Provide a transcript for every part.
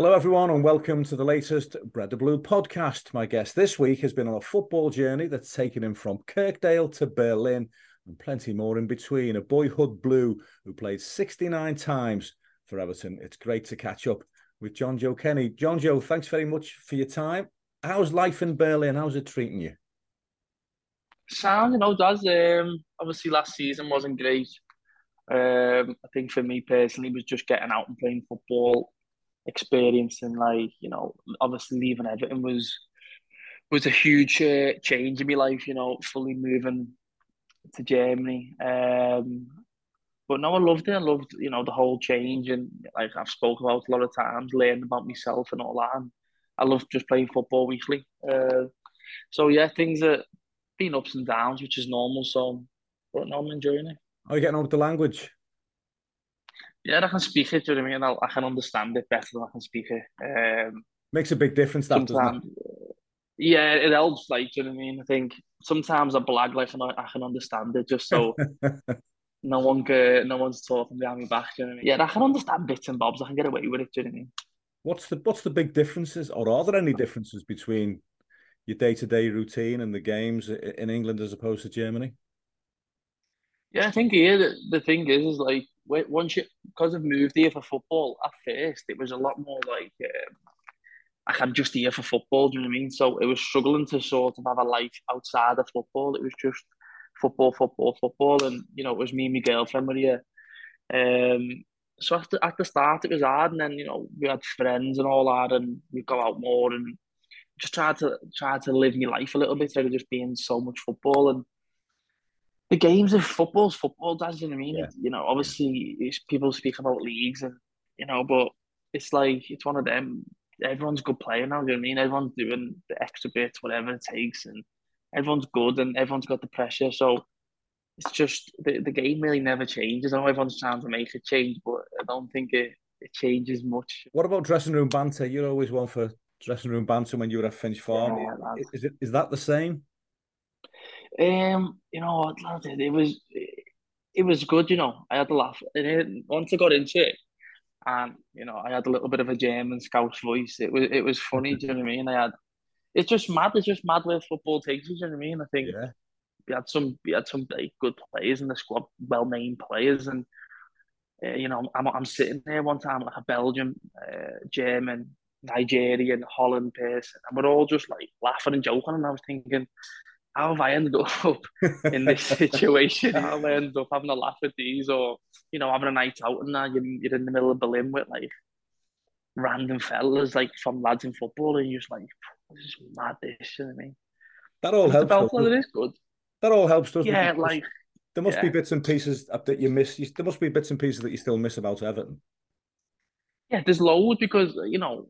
Hello, everyone, and welcome to the latest Bred the Blue podcast. My guest this week has been on a football journey that's taken him from Kirkdale to Berlin and plenty more in between. A boyhood blue who played 69 times for Everton. It's great to catch up with Jonjoe Kenny. Jonjoe, thanks very much for your time. How's life in Berlin? How's it treating you? Sound, you know, does. Um, obviously, last season wasn't great. Um, I think for me personally, was just getting out and playing football, experiencing like you know, obviously leaving Everton was was a huge uh, change in my life. You know, fully moving to Germany. Um, but no, I loved it. I loved you know the whole change and like I've spoken about a lot of times, learning about myself and all that. And I love just playing football weekly. Uh, so yeah, things are been ups and downs, which is normal. So, but no, I'm enjoying it. Are you getting on with the language? Yeah, I can speak it. Do you know what I mean? I, I can understand it better than I can speak it. Um, Makes a big difference. That doesn't it? Yeah, it helps. Like, do you know what I mean? I think sometimes I blag like and I can understand it, just so no one can, no one's talking behind me back. Do you know what I mean? Yeah, I can understand bits and bobs. I can get away with it. Do you know what I mean? What's the what's the big differences, or are there any differences between your day to day routine and the games in England as opposed to Germany? Yeah, I think here the, the thing is is like once you because I've moved here for football. At first, it was a lot more like um, like I'm just here for football. Do you know what I mean? So it was struggling to sort of have a life outside of football. It was just football, football, football, and you know it was me and my girlfriend were here. Um, so after at the start it was hard, and then you know we had friends and all that, and we go out more and just try to try to live my life a little bit instead of just being so much football and the games of football's football. Does you know what I mean? Yeah. You know, obviously people speak about leagues and you know, but it's like it's one of them. Everyone's a good player now. You know what I mean? Everyone's doing the extra bits, whatever it takes, and everyone's good and everyone's got the pressure. So it's just the, the game really never changes. I know everyone's trying to make it change, but I don't think it, it changes much. What about dressing room banter? You're always one for dressing room banter when you were at Finch Farm. Yeah, is it is that the same? Um, you know, it was it was good. You know, I had a laugh, and once I got into it, and you know, I had a little bit of a German scout's voice. It was it was funny. do you know what I mean? I had. It's just mad. It's just mad where football takes you. Do you know what I mean? I think yeah. we had some we had some like, good players in the squad, well named players, and uh, you know, I'm I'm sitting there one time like a Belgian, uh, German, Nigerian, Holland person, and we're all just like laughing and joking. And I was thinking, how have I ended up in this situation? how have I ended up having a laugh with these, or you know, having a night out and that you're, you're in the middle of Berlin with like random fellas like from lads in football, and you're just like, this is mad. This, you know what I mean? That all helps. The it is good. That all helps, doesn't yeah, it? Yeah, like there must yeah. be bits and pieces that you miss. There must be bits and pieces that you still miss about Everton. Yeah, there's loads because you know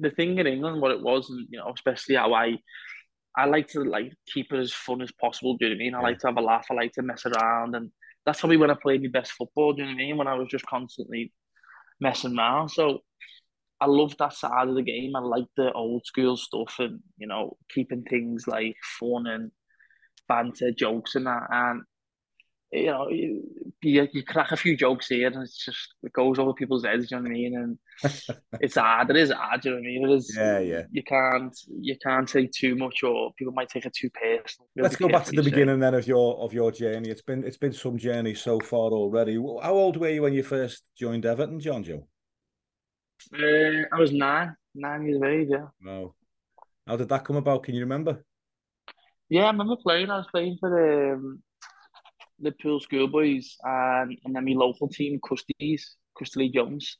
the thing in England, what it was, you know, especially how I, I like to like keep it as fun as possible. Do you know what I mean? I like to have a laugh. I like to mess around, and that's probably when I played my best football. Do you know what I mean? When I was just constantly messing around. So I love that side of the game. I like the old school stuff, and you know, keeping things like fun and banter, jokes, and that. And you know, you, you crack a few jokes here, and it's just it goes over people's heads. You know what I mean? And it's hard. It is hard. You know what I mean? It is. Yeah, yeah. You can't you can't say too much, or people might take it too personal. Let's go back to the beginning then of your of your journey. It's been it's been some journey so far already. How old were you when you first joined Everton, Jonjoe? Uh, I was nine, nine years of age. Yeah. Wow. How did that come about? Can you remember? Yeah, I remember playing. I was playing for the um, Liverpool schoolboys and, and then my local team, Custies, Custley Jones.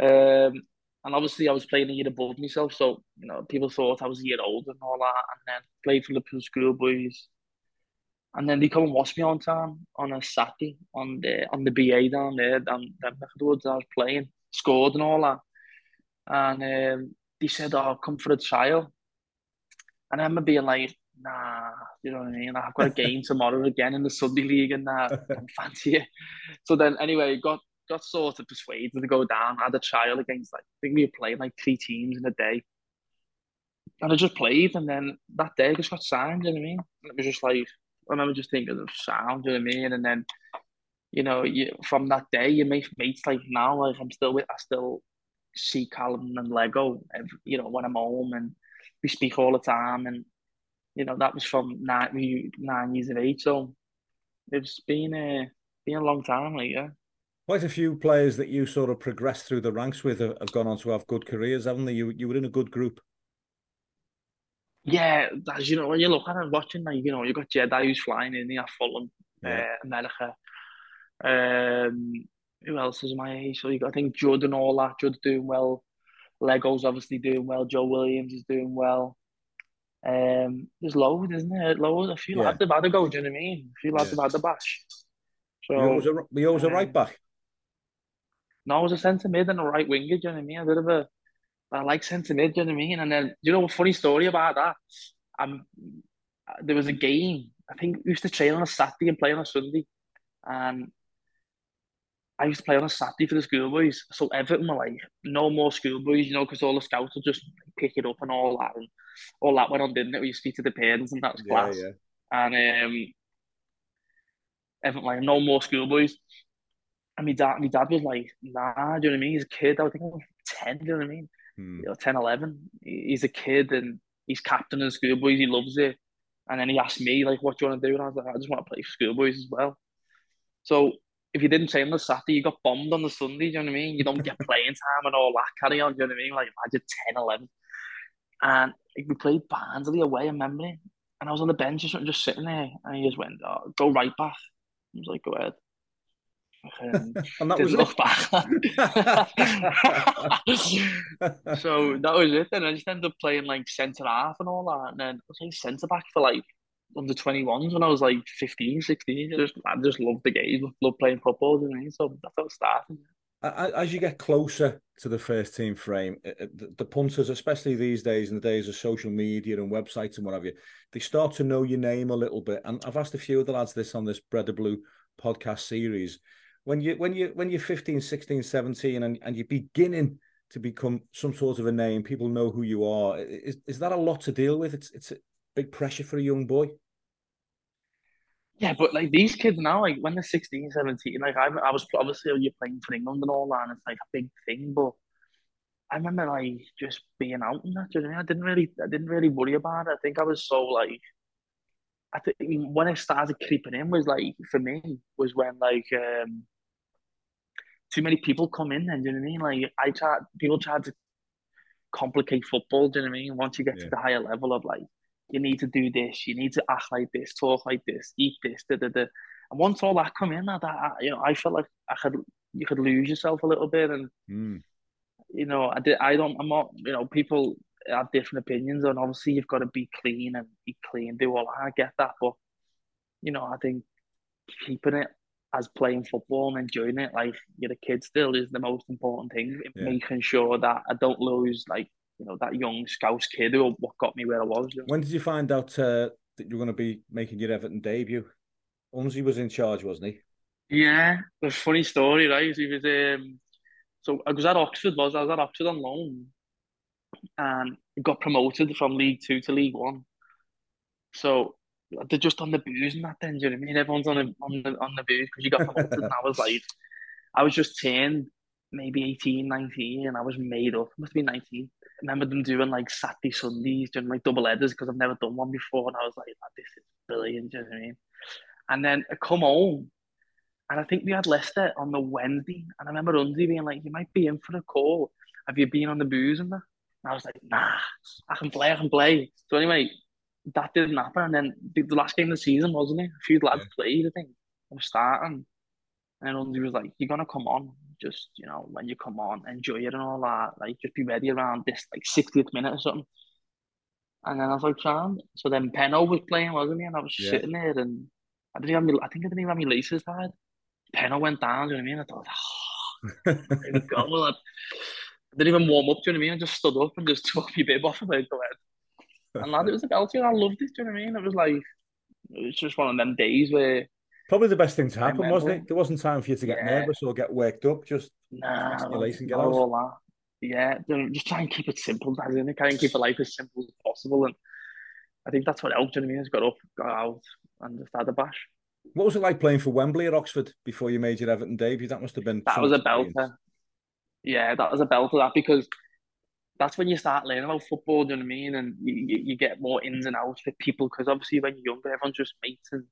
Um, and obviously I was playing a year above myself, so you know people thought I was a year older and all that. And then played for Liverpool schoolboys, and then they come and watch me on time on a Saturday on the on the BA down there down them afterwards. I was playing, scored and all that, and um, they said, "Oh, come for a trial." And I remember being like, nah, you know what I mean? I've got a game tomorrow again in the Sunday League and that. I don't fancy it. So then, anyway, got got sort of persuaded to go down. I had a trial against, like, I think we were playing like three teams in a day. And I just played, and then that day I just got signed, you know what I mean? And it was just like, I remember just thinking of sound, you know what I mean? And then, you know, you, from that day, you make mates like now, like I'm still with, I still see Callum and Lego, every, you know, when I'm home and we speak all the time. And, you know, that was from nine, nine years of age. So it's been a, been a long time, like, yeah. Quite a few players that you sort of progressed through the ranks with have, have gone on to have good careers, haven't they? You you were in a good group. Yeah, as you know, when you look at it, watching, like, you know, you've got Jedi who's flying in there, Fulham, yeah. uh, America. Um, who else is my age? So you got, I think Judd and all that. Judd's doing well. Lego's obviously doing well. Joe Williams is doing well. Um, there's loads, isn't there? Loads. A few yeah. lads have had a go. Do you know what I mean? A few lads yeah. have had the bash. So we always a, um, a right back. No, I was a centre mid and a right winger. Do you know what I mean? A bit of a, I like centre mid. Do you know what I mean? And then you know a funny story about that. Um, there was a game. I think we used to train on a Saturday and play on a Sunday, and I used to play on a Saturday for the schoolboys. So Everton were like, no more schoolboys, you know, because all the scouts would just pick it up and all that. And all that went on, didn't it? We used to speak to the parents and that was class. Yeah, yeah. And um, Everton like, no more schoolboys. And my dad, my dad was like, nah, do you know what I mean? He's a kid. I think I was 10, do you know what I mean? Hmm. You know, 10, 11. He's a kid and he's captain of the schoolboys. He loves it. And then he asked me, like, what do you want to do? And I was like, I just want to play for schoolboys as well. So if you didn't train on the Saturday, you got bombed on the Sunday, do you know what I mean? You don't get playing time and all that carry on, do you know what I mean? Like imagine 10, 11. And we played Barnsley away in memory. And I was on the bench just, just sitting there and he just went, oh, go right back. I was like, go ahead. Um, and that was look back. so that was it. Then I just ended up playing like centre half and all that. And then I was like centre back for like under 21s when I was like 15, 16. I just, I just loved the game, loved playing football. You know, so that's how it started. As you get closer to the first team frame, uh, uh, the punters, especially these days in the days of social media and websites and what have you, they start to know your name a little bit. And I've asked a few of the lads this on this Bred of Blue podcast series. When you when you when you're 15, 16, 17 and, and you're beginning to become some sort of a name, people know who you are. Is is that a lot to deal with? It's it's big pressure for a young boy. Yeah, but like these kids now, like when they're 16, 17, like I, I was obviously you're playing for England and all that, and it's like a big thing. But I remember like just being out and that. You know what I, mean? I didn't really, I didn't really worry about it. I think I was so like, I think when it started creeping in was like for me was when like um too many people come in. And you know what I mean? Like I tried, people tried to complicate football. Do you know what I mean? Once you get yeah. to the higher level of like you need to do this, you need to act like this, talk like this, eat this, da da da. And once all that come in, that, that you know, I felt like I could you could lose yourself a little bit, and mm. you know, I did. I don't. I'm not. You know, people have different opinions, and obviously you've got to be clean and be clean, do all. I get that, but you know, I think keeping it as playing football and enjoying it like you're a kid still is the most important thing. Yeah. Making sure that I don't lose like you know that young Scouse kid who what got me where I was. When did you find out uh, that you were going to be making your Everton debut? Unzi was in charge, wasn't he? Yeah, a funny story, right? He was um, so I was at Oxford, was I was at Oxford on loan, and got promoted from League Two to League One. So they're just on the booze and that. Then do you know what I mean? Everyone's on the on the on the booze because you got promoted. and I was like, I was just turned maybe 18, 19, and I was made up. must have been 19 remember them doing like Saturday, Sundays, doing like double headers because I've never done one before. And I was like, oh, this is brilliant. Do you know what I mean? And then I come home and I think we had Leicester on the Wednesday. And I remember Unzi being like, you might be in for a call. Have you been on the booze and that? And I was like, nah, I can play, I can play. So anyway, that didn't happen. And then the, the last game of the season, wasn't it? A few lads yeah. played, I think. I'm starting. And Unzi was like, you're to come on just you know when you come on, enjoy it and all that. Like just be ready around this like 60th minute or something. And then I was like, trying. So then Penno was playing, wasn't he? And I was yeah. sitting there and I didn't have me, I think I didn't even have my laces tied. Penno went down, do you know what I mean? I thought, oh, here we go. Well, I, didn't even warm up, do you know what I mean? I just stood up and just took my bib off and like, go ahead. And lad, it was a belting. I loved it, do you know what I mean? It was like, it was just one of them days where Probably the best thing to happen, wasn't it? There wasn't time for you to get yeah. nervous or get worked up. Just nah, and get out. All that. Yeah, just try and keep it simple, as in try and keep life as simple as possible. And I think that's what helped. You know I mean? Got up, got out, and just had a bash. What was it like playing for Wembley at Oxford before you made your Everton debut? That must have been that was a belter. Yeah, that was a belt of that because that's when you start learning about football. Do you know what I mean? And you, you, you get more ins and outs with people because obviously when you're younger, everyone's just mates. And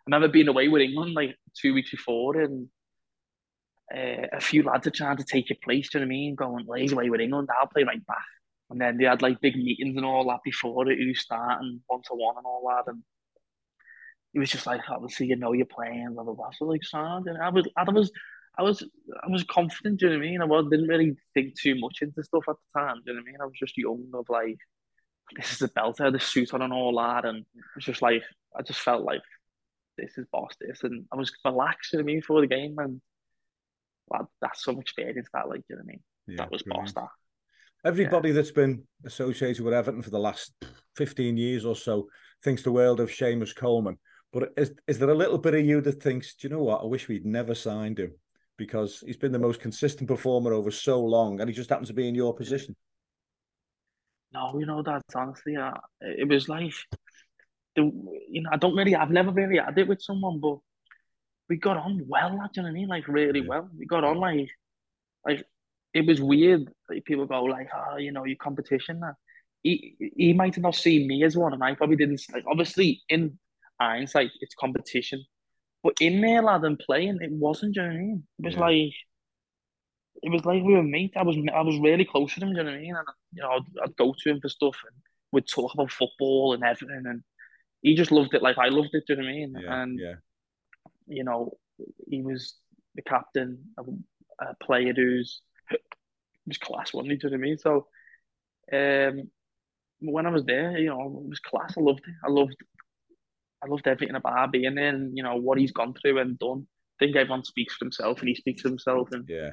I remember being away with England like two weeks before, and uh, a few lads are trying to take your place. Do you know what I mean? Going, well, he's away with England, I'll play right back. And then they had like big meetings and all that before it, who's starting one to one and all that. And it was just like, obviously, you know, you're playing, blah blah blah. So like, sound, and I was, I was, I was, I was confident. Do you know what I mean? I was, didn't really think too much into stuff at the time. Do you know what I mean? I was just young, of like, this is a belter, the suit on and all that, and it was just like, I just felt like this is boss this, and I was relaxed. You know what I mean? For the game, and well, that's some experience that, like, you know what I mean? Yeah, that was brilliant. boss that. Everybody yeah. that's been associated with Everton for the last 15 years or so thinks the world of Seamus Coleman. But is, is there a little bit of you that thinks, do you know what? I wish we'd never signed him because he's been the most consistent performer over so long and he just happens to be in your position? No, you know, that's honestly, uh, it was like, the, you know, I don't really, I've never really had it with someone, but we got on well, do you know what I mean? Like, really yeah. well. We got on like, like it was weird. Like, people go like, "Oh, you know, your competition." Now. He he might have not seen me as one, and I probably didn't. Like, obviously, in hindsight, it's competition, but in there, lad, and playing, it wasn't. Do you know what I mean? It was yeah. like. It was like we were mates. I was I was really close to him. Do you know what I mean? And you know, I'd, I'd go to him for stuff, and we'd talk about football and everything. And he just loved it like I loved it. Do you know what I mean? Yeah, and yeah. you know, he was the captain of a player who's was class, wasn't he? Do you know what I mean? So, um, when I was there, you know, it was class. I loved it. I loved, I loved everything about being there, and you know what he's gone through and done. I think everyone speaks for himself, and he speaks for himself. And yeah.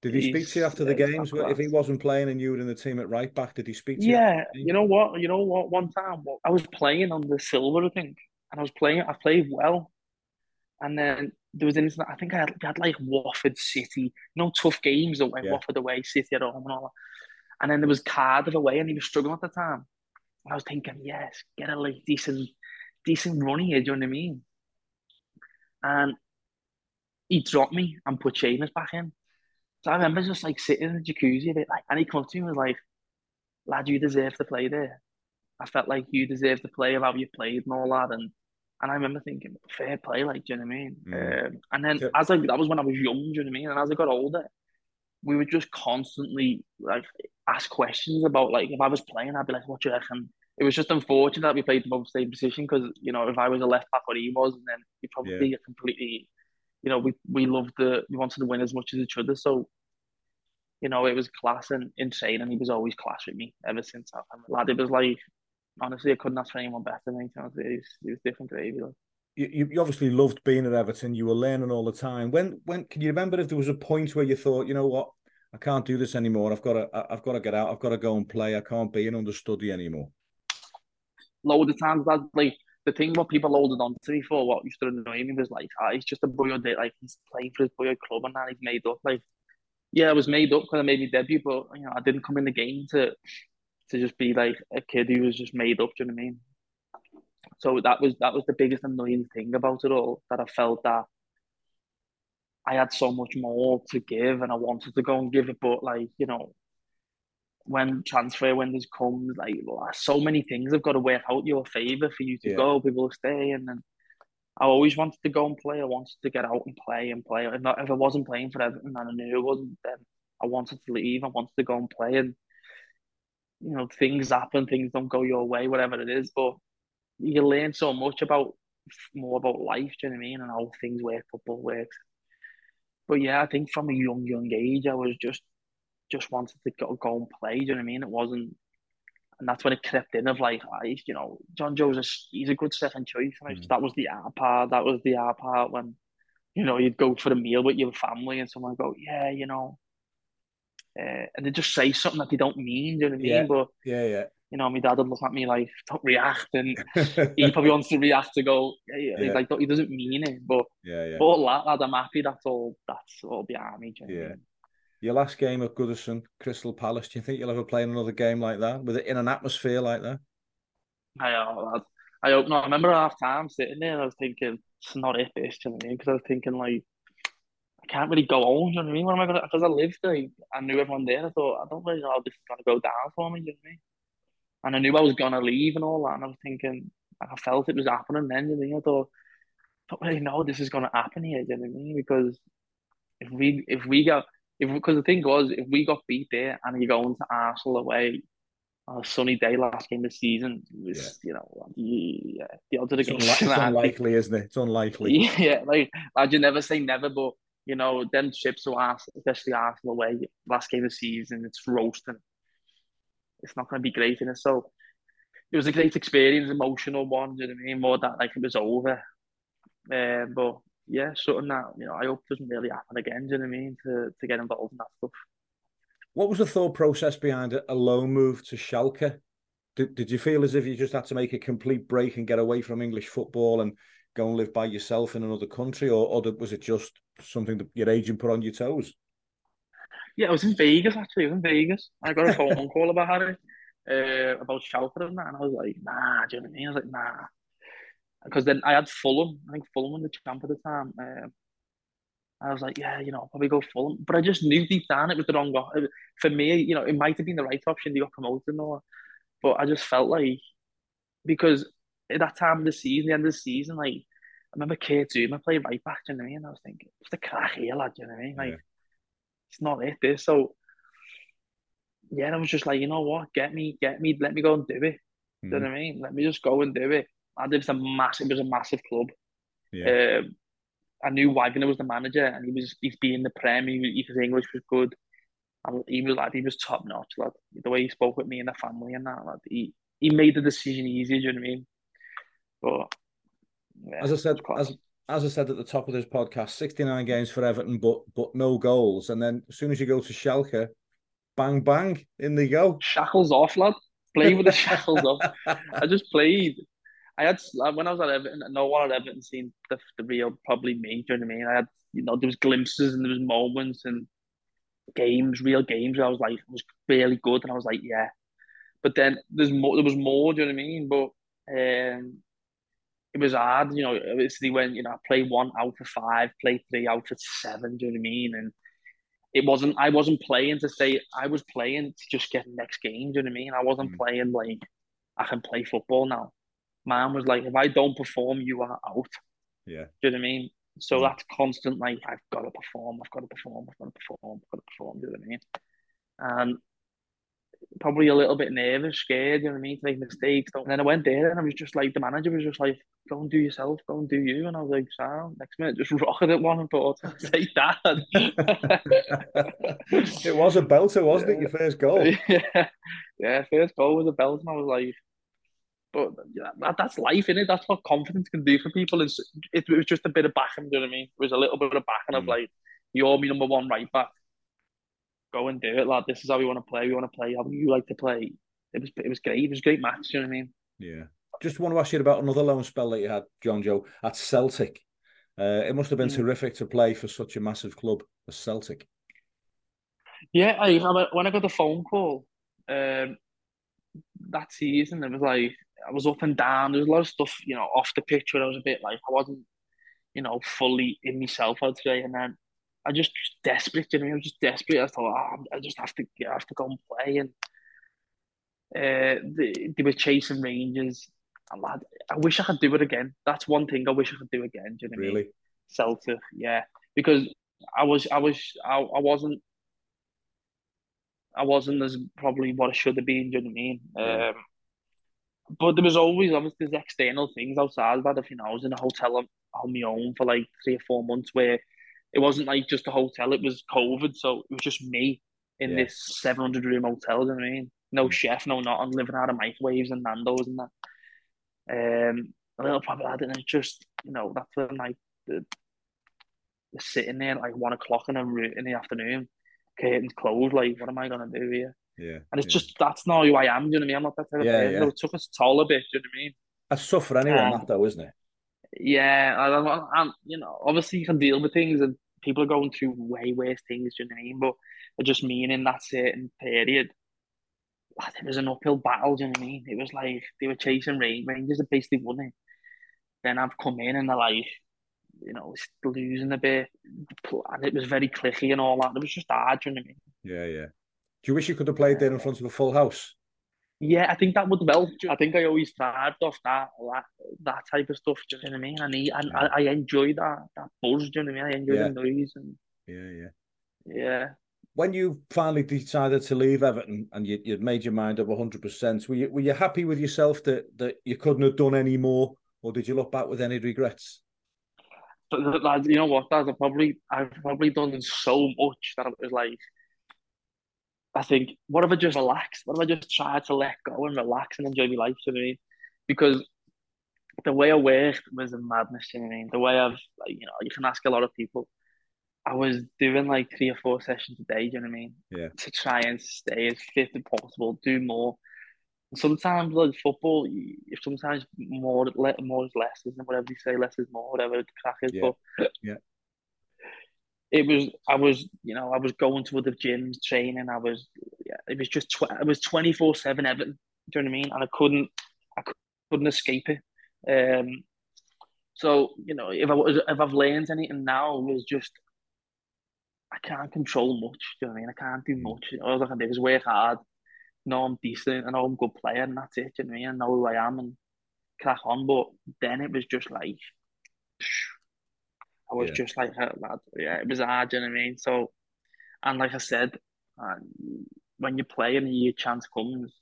Did he speak to you after the games? If he wasn't playing and you were in the team at right back, did he speak to yeah, you? Yeah, you know what? You know what? One time I was playing on the silver, I think, and I was playing. I played well, and then there was an incident. I think I had, had like Watford City, no tough games away, yeah. Watford away, City at home, and all that. And then there was Cardiff away, and he was struggling at the time. And I was thinking, yes, get a like decent, decent run here. Do you know what I mean? And he dropped me and put Seamus back in. So I remember just like sitting in the jacuzzi, bit, like, and he came to me and was like, "Lad, you deserve to play there." I felt like you deserve to play how you played and all that, and and I remember thinking, fair play, like, do you know what I mean? Mm. Um, and then yeah. as I, that was when I was young, do you know what I mean? And as I got older, we would just constantly like ask questions about like if I was playing, I'd be like, what do you reckon? It was just unfortunate that we played the same position because you know if I was a left back or he was, and then he probably yeah. completely, you know, we we loved the we wanted to win as much as each other. So, you know, it was class and insane, and he was always class with me ever since. I, lad, it was like honestly, I couldn't ask for anyone better than him. It was, it was different gravy. Like. You, you obviously loved being at Everton. You were learning all the time. When when can you remember if there was a point where you thought, you know what, I can't do this anymore. I've got to I've got to get out. I've got to go and play. I can't be an understudy anymore. Loads of times that like the thing what people loaded on to me for what used to annoy me was like, ah, he's just a boyhood like he's playing for his boyhood club and now he's made up. Like, yeah, I was made up because I made my debut, but you know, I didn't come in the game to to just be like a kid who was just made up. Do you know what I mean? So that was that was the biggest annoying thing about it all. That I felt that I had so much more to give, and I wanted to go and give it, but like you know, when transfer windows comes, like so many things have got to work out your favour for you to yeah. go. People stay, and then I always wanted to go and play. I wanted to get out and play and play. If, not, if I wasn't playing for Everton and I knew it wasn't, then I wanted to leave. I wanted to go and play, and you know things happen, things don't go your way, whatever it is. But you learn so much about more about life. Do you know what I mean? And how things work, football works. But yeah, I think from a young, young age, I was just just wanted to go, go and play. Do you know what I mean? It wasn't, and that's when it crept in of like, I, you know, Jonjoe's a he's a good second choice. Mm. That was the hard part. That was the hard part when, you know, you'd go for a meal with your family and someone would go, yeah, you know, uh, and they just say something that they don't mean. Do you know what I mean? Yeah. But yeah, yeah. You know, my dad would look at me like, "Don't react," and he probably wants to react to go, yeah, yeah. like he doesn't mean it. But yeah, yeah. But that, lad, I'm happy. That's all. That's all behind me. yeah. I mean? Your last game at Goodison, Crystal Palace. Do you think you'll ever play in another game like that with it in an atmosphere like that? I, uh, I hope not. I remember half time sitting there, I was thinking, it's not it, this, you know what I Because I was thinking like I can't really go home. You know what I mean? What am I gonna? Because I lived there, I knew everyone there. I thought I don't really know how this is gonna go down for me. You know what I mean? And I knew I was gonna leave and all that. And I was thinking, I felt it was happening. Then you know, I thought, I don't really know this is gonna happen here. You know what I mean? Because if we if we got if because the thing was if we got beat there and you go into Arsenal away on a sunny day last game of the season was yeah. you know yeah the odds of the it's, unli- it's unlikely isn't it? It's unlikely. Yeah like I'd never say never but you know them trips to Arsenal especially Arsenal away last game of the season it's roasting. It's not going to be great in it so it was a great experience emotional one you know what I mean? More that like it was over. Um, but yeah, something that you know I hope it doesn't really happen again. Do you know what I mean? To to get involved in that stuff. What was the thought process behind a loan move to Schalke? Did, did you feel as if you just had to make a complete break and get away from English football and go and live by yourself in another country, or, or was it just something that your agent put on your toes? Yeah, I was in Vegas actually. I was in Vegas. I got a phone call about it, uh, about Schalke and that, and I was like, nah. Do you know what I mean? I was like, nah because then I had Fulham. I think Fulham were the champ at the time. Um, I was like, yeah, you know, I'll probably go Fulham. But I just knew deep down it was the wrong. Guy. For me, you know, it might have been the right option. They got promoted or. But I just felt like because at that time of the season, the end of the season, like I remember Kurt Zouma played right back. Do you know what I mean? I was thinking, what's the crack here, lad? Do you know what I mean? Like, yeah. it's not it. This so. Yeah, I was just like, you know what? Get me, get me, let me go and do it. Mm. Do you know mm-hmm. what I mean? Let me just go and do it. It was a massive, it was a massive club. Yeah. Um, I knew Wagner was the manager, and he was he's being the prem. He, his English was good, and he was like he was top notch. Like the way he spoke with me and the family and that, like he he made the decision easy. Do you know what I mean? But yeah, as I said, as as I said at the top of this podcast, sixty nine games for Everton, but but no goals. And then as soon as you go to Schalke, bang bang, in they go. Shackles off, lad. Play with the shackles off. I just played I had when I was at Everton, no one had Everton seen the, the real probably me. Do you know what I mean? I had you know there was glimpses and there was moments and games, real games. Where I was like, it was really good, and I was like, yeah. But then there's more. There was more. Do you know what I mean? But um, it was hard. You know, obviously when you know I play one out for five, play three out for seven. Do you know what I mean? And it wasn't. I wasn't playing to say I was playing to just get next game. Do you know what I mean? I wasn't mm. playing like I can play football now man was like, if I don't perform, you are out. Yeah. Do you know what I mean? So mm. that's constant, like, I've got to perform, I've got to perform, I've got to perform, I've got to perform, do you know what I mean? And probably a little bit nervous, scared, you know what I mean, to make mistakes. And then I went there and I was just like, the manager was just like, go and do yourself, go and do you. And I was like, so next minute, just rocketed at one and thought, say that. it was a belter, wasn't yeah. it? Your first goal. Yeah. yeah, first goal was a belter. And I was like, but yeah, that, that's life, in it. That's what confidence can do for people. Is it, it, was just a bit of backing, you know what I mean? It was a little bit of backing mm. of like, you're my number one right back. Go and do it, lad. This is how we want to play. We want to play how you like to play. It was it was great. It was a great match, you know what I mean? Yeah. Just want to ask you about another loan spell that you had, Jonjoe, at Celtic. Uh, it must have been mm. terrific to play for such a massive club as Celtic. Yeah, I, when I got the phone call um, that season, it was like I was up and down. There was a lot of stuff, you know, off the pitch where I was a bit like I wasn't, you know, fully in myself. I'd say, and then I just, just desperate. You know, I was just desperate. I thought, oh, I just have to, I have to go and play. And uh, they, they were chasing Rangers. And lad, I wish I could do it again. That's one thing I wish I could do again. Do you know really? I mean? Celtic, yeah, because I was, I was, I, I wasn't. I wasn't as probably what I should have been. Do you know what I mean? Yeah. Um, but there was always obviously there's external things outside of that. If you know, I was in a hotel on, on my own for like three or four months where it wasn't like just a hotel, it was COVID, so it was just me in yeah. this seven hundred room hotel, you know what I mean? No hmm. chef, no nothing, living out of microwaves and Nando's and that. Um a little problem I didn't just, you know, that's when like the, the sitting there at like one o'clock in the in the afternoon, curtains closed, like what am I gonna do here? Yeah. And it's yeah. just that's not who I am. Do you know what I mean? I'm not that type yeah, of. Yeah. It took us toll a bit. Do you know what I mean? That's tough for anyone, um, that though, isn't it? Yeah, I, I'm, you know, obviously you can deal with things, and people are going through way worse things. Do you know what I mean? But I just mean in that certain period, it was an uphill battle. Do you know what I mean? It was like they were chasing Rain Rangers, Rangers basically won it. Then I've come in and they're like, you know, losing a bit, and it was very clicky and all that. It was just hard, you know what I mean? Yeah, yeah. Do you wish you could have played there in front of a full house? Yeah, I think that would helped. I think I always thrived off that, that, that type of stuff. Do you know what I mean? And, he, and yeah. I, I enjoy that, that buzz. Do you know what I mean? I enjoy yeah. the noise and yeah, yeah, yeah. When you finally decided to leave Everton and you, you'd made your mind up hundred percent, were you were you happy with yourself that that you couldn't have done any more, or did you look back with any regrets? But you know what, I've probably I've probably done so much that it was like I think, what if I just relax? What if I just try to let go and relax and enjoy my life? You know what I mean? Because the way I worked was a madness. You know what I mean? The way I've, like, you know, you can ask a lot of people. I was doing like three or four sessions a day. You know what I mean? Yeah. To try and stay as fit as possible, do more. Sometimes like football, if sometimes more more is less, isn't whatever you say, less is more, whatever the crack is. Yeah. But yeah it was I was you know I was going to other gyms training. I was yeah it was just tw- it was 24 7 Everton do you know what I mean? And I couldn't I couldn't escape it. Um so you know if I was if I've learned anything now was just I can't control much do you know what I mean? I can't do much. All I can do is work hard know I'm decent I know I'm a good player and that's it do you know what I mean? I know who I am and crack on. But then it was just like I was yeah. just like, lad, yeah, it was hard, you know what I mean? So, and like I said, uh, when you're playing and your chance comes,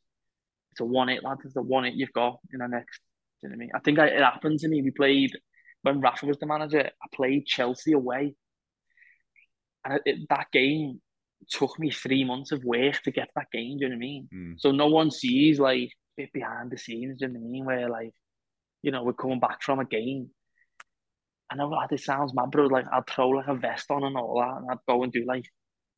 it's a one it, lad. It's the one it you've got in the next. you know what I mean? I think it happened to me. We played when Rafa was the manager. I played Chelsea away, and it, that game took me three months of work to get that game. Do you know what I mean? Mm. So no one sees like bit behind the scenes. Do you know what I mean? Where like, you know, we're coming back from a game I know like this sounds mad, bro. Like I'd throw like a vest on and all that, and I'd go and do like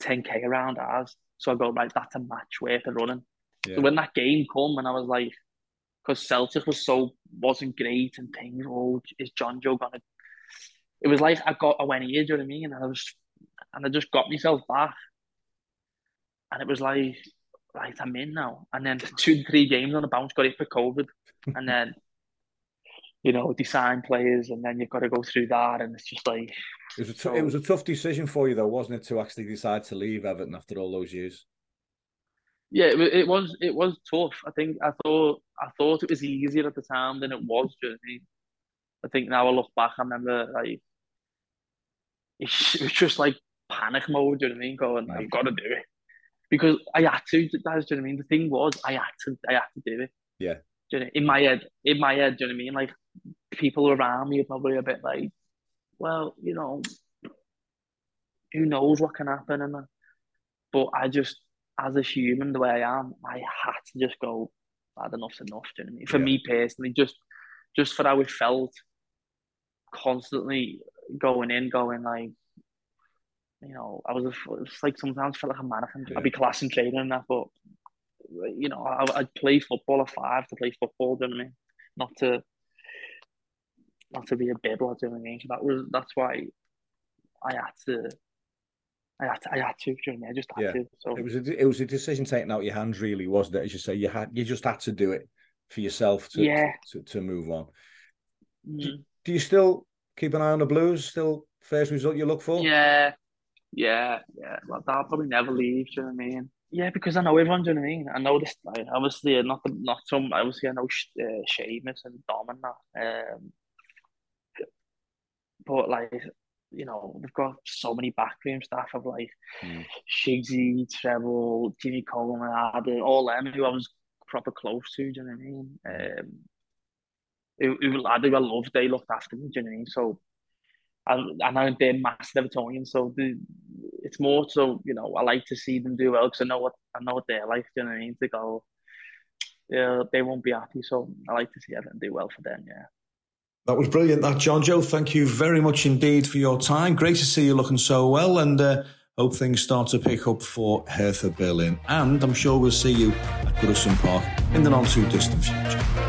10k around ours. So I go right, that's a match worth of running. Yeah. So when that game come, and I was like, because Celtic was so wasn't great and things. Oh, is Jonjoe gonna? It was like I got I went here, do you know what I mean? And I was, and I just got myself back, and it was like, right, I'm in now. And then two, three games on the bounce, got it for COVID, and then you know, design players, and then you've got to go through that, and it's just like it was a t- so, it was a tough decision for you, though, wasn't it, to actually decide to leave Everton after all those years? Yeah, it, it was it was tough. I think I thought I thought it was easier at the time than it was. I, mean? I think now I look back, I remember like it was just like panic mode. Do you know what I mean? Going, I've got to do it because I had to. That's do you know what I mean? The thing was, I had to. I had to do it. Yeah. Do you know, in my head, in my head, do you know what I mean? Like people around me are probably a bit like, well, you know, who knows what can happen and but I just as a human the way I am, I had to just go, bad enough's enough, do you know I mean? For yeah. me personally, just just for how it felt constantly going in, going like you know, I was, a, it was like sometimes felt like a mannequin. Yeah. I'd be class and training and that, but you know, I, I'd play football at five to play football, do you know what I mean? Not to not to be a bibble, do you know what I mean? So that was that's why I had to. I had to, I had to, you know I just had yeah. to. So it was a, it was a decision taken out of your hands, really, wasn't it? As you say, you had you just had to do it for yourself to yeah. to, to move on. Mm. Do, do, you still keep an eye on the Blues? Still first result you look for? Yeah, yeah, yeah. Well, that'll probably never leave. Do you know what I mean? Yeah, because I know everyone. Do you know what I mean? I know this. Like, obviously, not the, not some. Obviously, I know uh, and Dom and that. Um, but like you know, we've got so many backroom staff of like mm. Shigsy, Treble, Jimmy Coleman, Adam, all them who I was proper close to, do you know what I mean? Um, who, who I do I love, they looked after me, do you know what I mean? So, and, and I'm they're massive Evertonians, so the, it's more so, you know, I like to see them do well because I know what I know what they're like, do you know what I mean? To go, yeah, they won't be happy, so I like to see them do well for them, yeah. That was brilliant, that Jonjoe. Thank you very much indeed for your time. Great to see you looking so well, and uh, hope things start to pick up for Hertha Berlin. And I'm sure we'll see you at Goodison Park in the not too distant future.